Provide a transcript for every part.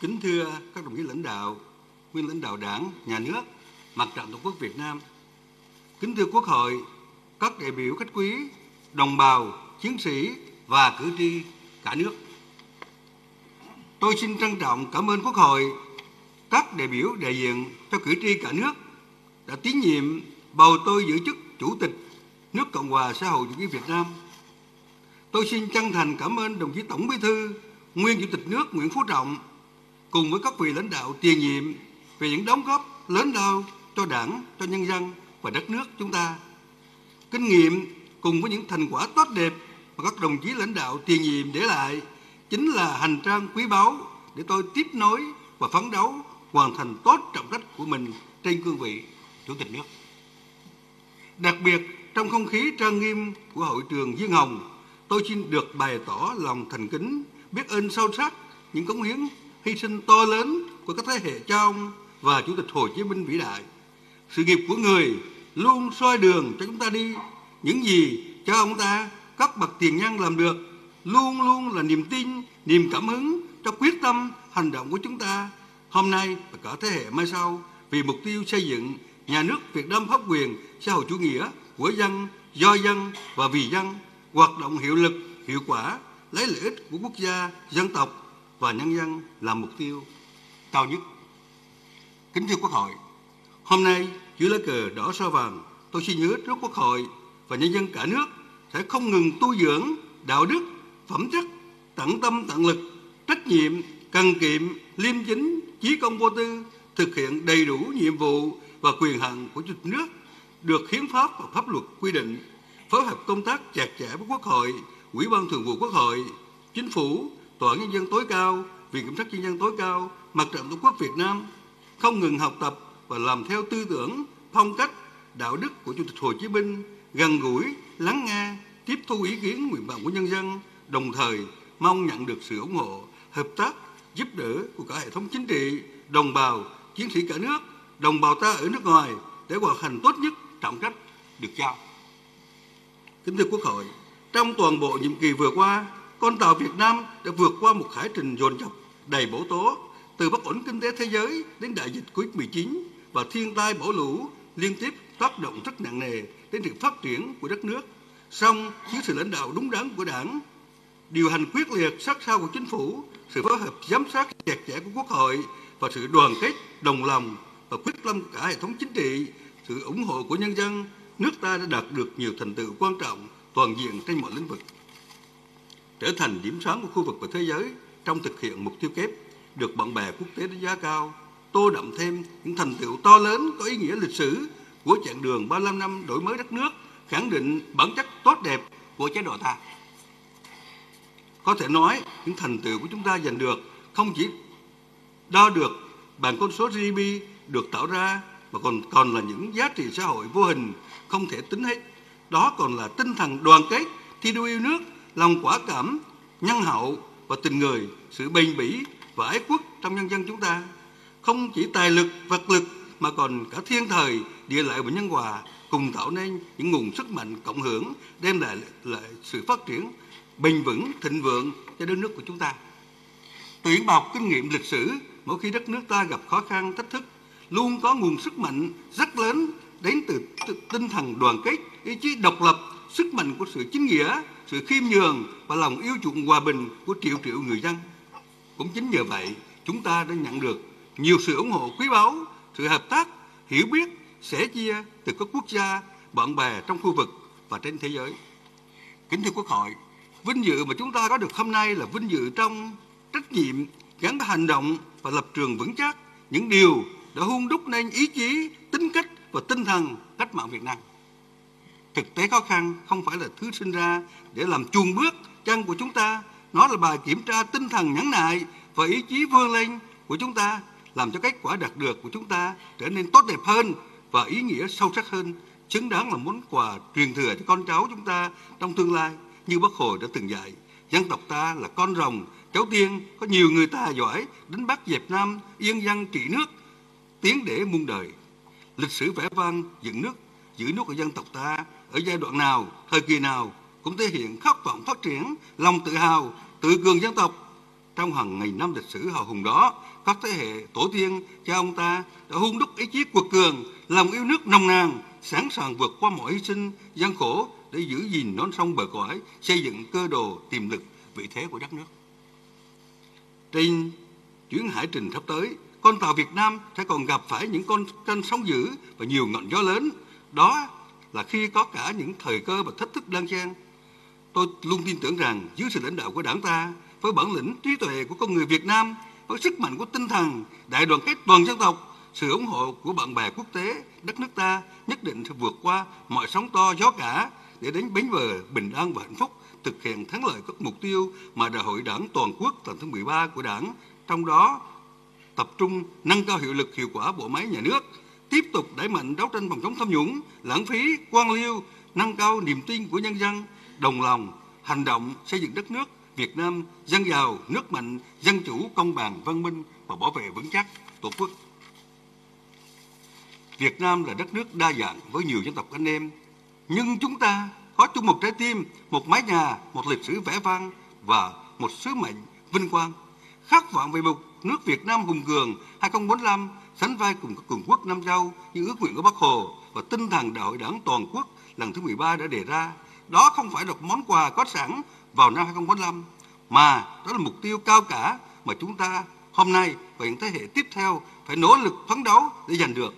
Kính thưa các đồng chí lãnh đạo, nguyên lãnh đạo Đảng, Nhà nước, Mặt trận Tổ quốc Việt Nam. Kính thưa Quốc hội, các đại biểu khách quý, đồng bào, chiến sĩ và cử tri cả nước. Tôi xin trân trọng cảm ơn Quốc hội, các đại biểu đại diện cho cử tri cả nước đã tín nhiệm bầu tôi giữ chức Chủ tịch nước Cộng hòa xã hội chủ nghĩa Việt Nam. Tôi xin chân thành cảm ơn đồng chí Tổng Bí thư, nguyên Chủ tịch nước Nguyễn Phú Trọng cùng với các vị lãnh đạo tiền nhiệm về những đóng góp lớn lao cho Đảng, cho nhân dân và đất nước chúng ta. Kinh nghiệm cùng với những thành quả tốt đẹp mà các đồng chí lãnh đạo tiền nhiệm để lại chính là hành trang quý báu để tôi tiếp nối và phấn đấu hoàn thành tốt trọng trách của mình trên cương vị Chủ tịch nước. Đặc biệt trong không khí trang nghiêm của hội trường Diên Hồng, tôi xin được bày tỏ lòng thành kính, biết ơn sâu sắc những cống hiến hy sinh to lớn của các thế hệ cha ông và Chủ tịch Hồ Chí Minh vĩ đại. Sự nghiệp của người luôn soi đường cho chúng ta đi. Những gì cha ông ta, các bậc tiền nhân làm được, luôn luôn là niềm tin, niềm cảm hứng cho quyết tâm hành động của chúng ta hôm nay và cả thế hệ mai sau vì mục tiêu xây dựng nhà nước Việt Nam pháp quyền xã hội chủ nghĩa của dân, do dân và vì dân, hoạt động hiệu lực, hiệu quả, lấy lợi ích của quốc gia, dân tộc và nhân dân là mục tiêu cao nhất. Kính thưa Quốc hội, hôm nay dưới lá cờ đỏ sao vàng, tôi xin nhớ trước Quốc hội và nhân dân cả nước sẽ không ngừng tu dưỡng đạo đức, phẩm chất, tận tâm tận lực, trách nhiệm, cần kiệm, liêm chính, chí công vô tư, thực hiện đầy đủ nhiệm vụ và quyền hạn của Chủ tịch nước được hiến pháp và pháp luật quy định, phối hợp công tác chặt chẽ với Quốc hội, Ủy ban Thường vụ Quốc hội, Chính phủ Tòa án Nhân dân tối cao, Viện Kiểm sát Nhân dân tối cao, Mặt trận Tổ quốc Việt Nam không ngừng học tập và làm theo tư tưởng, phong cách, đạo đức của Chủ tịch Hồ Chí Minh, gần gũi, lắng nghe, tiếp thu ý kiến nguyện vọng của nhân dân, đồng thời mong nhận được sự ủng hộ, hợp tác, giúp đỡ của cả hệ thống chính trị, đồng bào, chiến sĩ cả nước, đồng bào ta ở nước ngoài để hoàn thành tốt nhất trọng trách được giao. Kính thưa Quốc hội, trong toàn bộ nhiệm kỳ vừa qua, con tàu Việt Nam đã vượt qua một hải trình dồn dập đầy bổ tố, từ bất ổn kinh tế thế giới đến đại dịch Covid-19 và thiên tai bão lũ liên tiếp tác động rất nặng nề đến sự phát triển của đất nước. Song dưới sự lãnh đạo đúng đắn của Đảng, điều hành quyết liệt sát sao của chính phủ, sự phối hợp giám sát chặt chẽ của Quốc hội và sự đoàn kết, đồng lòng và quyết tâm của cả hệ thống chính trị, sự ủng hộ của nhân dân, nước ta đã đạt được nhiều thành tựu quan trọng toàn diện trên mọi lĩnh vực trở thành điểm sáng của khu vực và thế giới trong thực hiện mục tiêu kép được bạn bè quốc tế đánh giá cao, tô đậm thêm những thành tựu to lớn có ý nghĩa lịch sử của chặng đường 35 năm đổi mới đất nước, khẳng định bản chất tốt đẹp của chế độ ta. Có thể nói, những thành tựu của chúng ta giành được không chỉ đo được bằng con số GDP được tạo ra mà còn còn là những giá trị xã hội vô hình không thể tính hết. Đó còn là tinh thần đoàn kết, thi đua yêu nước, lòng quả cảm, nhân hậu và tình người, sự bền bỉ và ái quốc trong nhân dân chúng ta. Không chỉ tài lực, vật lực mà còn cả thiên thời, địa lợi và nhân hòa cùng tạo nên những nguồn sức mạnh cộng hưởng đem lại, lại sự phát triển bền vững, thịnh vượng cho đất nước của chúng ta. Tuyển bọc kinh nghiệm lịch sử, mỗi khi đất nước ta gặp khó khăn, thách thức, luôn có nguồn sức mạnh rất lớn đến từ tinh thần đoàn kết, ý chí độc lập, sức mạnh của sự chính nghĩa, sự khiêm nhường và lòng yêu chuộng hòa bình của triệu triệu người dân. Cũng chính nhờ vậy, chúng ta đã nhận được nhiều sự ủng hộ quý báu, sự hợp tác, hiểu biết, sẻ chia từ các quốc gia, bạn bè trong khu vực và trên thế giới. Kính thưa Quốc hội, vinh dự mà chúng ta có được hôm nay là vinh dự trong trách nhiệm gắn với hành động và lập trường vững chắc những điều đã hung đúc nên ý chí, tính cách và tinh thần cách mạng Việt Nam. Thực tế khó khăn không phải là thứ sinh ra để làm chuồn bước chân của chúng ta. Nó là bài kiểm tra tinh thần nhẫn nại và ý chí vươn lên của chúng ta, làm cho kết quả đạt được của chúng ta trở nên tốt đẹp hơn và ý nghĩa sâu sắc hơn, xứng đáng là món quà truyền thừa cho con cháu chúng ta trong tương lai. Như Bác Hồ đã từng dạy, dân tộc ta là con rồng, cháu tiên, có nhiều người ta giỏi, đánh bắt dẹp Nam, yên dân trị nước, tiến để muôn đời. Lịch sử vẻ vang dựng nước, giữ nước của dân tộc ta ở giai đoạn nào, thời kỳ nào cũng thể hiện khát vọng phát triển, lòng tự hào, tự cường dân tộc, trong hàng nghìn năm lịch sử hào hùng đó, các thế hệ tổ tiên cha ông ta đã hung đúc ý chí quật cường, lòng yêu nước nồng nàn, sẵn sàng vượt qua mọi hy sinh, gian khổ để giữ gìn non sông bờ cõi, xây dựng cơ đồ tiềm lực vị thế của đất nước. Trên chuyến hải trình sắp tới, con tàu Việt Nam sẽ còn gặp phải những con tranh sóng dữ và nhiều ngọn gió lớn. Đó là khi có cả những thời cơ và thách thức đang xen. Tôi luôn tin tưởng rằng dưới sự lãnh đạo của đảng ta, với bản lĩnh trí tuệ của con người Việt Nam, với sức mạnh của tinh thần, đại đoàn kết toàn dân tộc, sự ủng hộ của bạn bè quốc tế, đất nước ta nhất định sẽ vượt qua mọi sóng to gió cả để đến bến bờ bình an và hạnh phúc, thực hiện thắng lợi các mục tiêu mà Đại hội Đảng toàn quốc lần thứ 13 của Đảng, trong đó tập trung nâng cao hiệu lực hiệu quả bộ máy nhà nước, tiếp tục đẩy mạnh đấu tranh phòng chống tham nhũng, lãng phí, quan liêu, nâng cao niềm tin của nhân dân, đồng lòng, hành động xây dựng đất nước Việt Nam dân giàu, nước mạnh, dân chủ, công bằng, văn minh và bảo vệ vững chắc Tổ quốc. Việt Nam là đất nước đa dạng với nhiều dân tộc anh em, nhưng chúng ta có chung một trái tim, một mái nhà, một lịch sử vẻ vang và một sứ mệnh vinh quang. Khát vọng về một nước Việt Nam hùng cường 2045 sánh vai cùng các cường quốc Nam Châu như ước nguyện của Bắc Hồ và tinh thần đại hội đảng toàn quốc lần thứ 13 đã đề ra. Đó không phải là món quà có sẵn vào năm 2045 mà đó là mục tiêu cao cả mà chúng ta hôm nay và những thế hệ tiếp theo phải nỗ lực phấn đấu để giành được.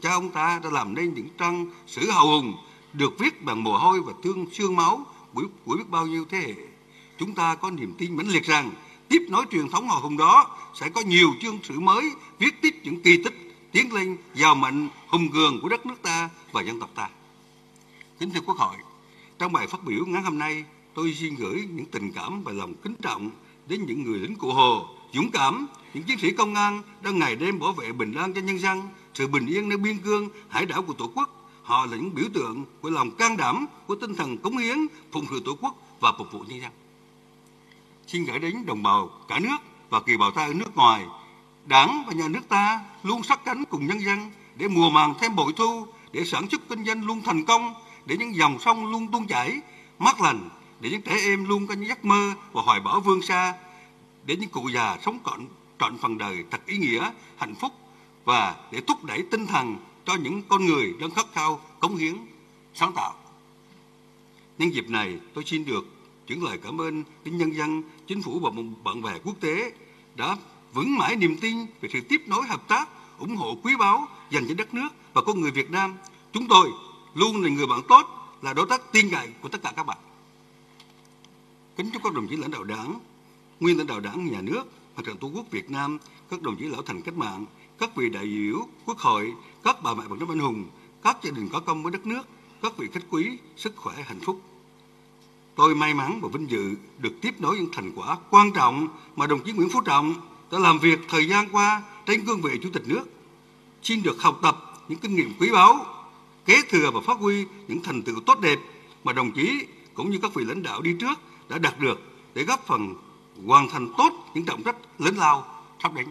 Cha ông ta đã làm nên những trang sử hào hùng được viết bằng mồ hôi và thương xương máu của, của biết bao nhiêu thế hệ. Chúng ta có niềm tin mãnh liệt rằng tiếp nối truyền thống hào hùng đó sẽ có nhiều chương sử mới viết tiếp những kỳ tích tiến lên giàu mạnh hùng cường của đất nước ta và dân tộc ta. Kính thưa Quốc hội, trong bài phát biểu ngắn hôm nay, tôi xin gửi những tình cảm và lòng kính trọng đến những người lính cụ Hồ, dũng cảm, những chiến sĩ công an đang ngày đêm bảo vệ bình an cho nhân dân, sự bình yên nơi biên cương, hải đảo của Tổ quốc. Họ là những biểu tượng của lòng can đảm, của tinh thần cống hiến, phụng sự Tổ quốc và phục vụ nhân dân. Xin gửi đến đồng bào cả nước và kỳ bào ta ở nước ngoài, Đảng và nhà nước ta luôn sát cánh cùng nhân dân để mùa màng thêm bội thu, để sản xuất kinh doanh luôn thành công, để những dòng sông luôn tuôn chảy, mát lành, để những trẻ em luôn có những giấc mơ và hoài bão vươn xa, để những cụ già sống trọn trọn phần đời thật ý nghĩa, hạnh phúc và để thúc đẩy tinh thần cho những con người đang khát khao cống hiến sáng tạo. Nhân dịp này, tôi xin được chuyển lời cảm ơn đến nhân dân, chính phủ và bạn bè quốc tế đã vững mãi niềm tin về sự tiếp nối hợp tác, ủng hộ quý báu dành cho đất nước và con người Việt Nam. Chúng tôi luôn là người bạn tốt, là đối tác tin cậy của tất cả các bạn. Kính chúc các đồng chí lãnh đạo đảng, nguyên lãnh đạo đảng, nhà nước, mặt trận tổ quốc Việt Nam, các đồng chí lão thành cách mạng, các vị đại biểu quốc hội, các bà mẹ bậc nước anh hùng, các gia đình có công với đất nước, các vị khách quý, sức khỏe, hạnh phúc. Tôi may mắn và vinh dự được tiếp nối những thành quả quan trọng mà đồng chí Nguyễn Phú Trọng đã làm việc thời gian qua trên cương vị Chủ tịch nước. Xin được học tập những kinh nghiệm quý báu, kế thừa và phát huy những thành tựu tốt đẹp mà đồng chí cũng như các vị lãnh đạo đi trước đã đạt được để góp phần hoàn thành tốt những trọng trách lớn lao sắp đến.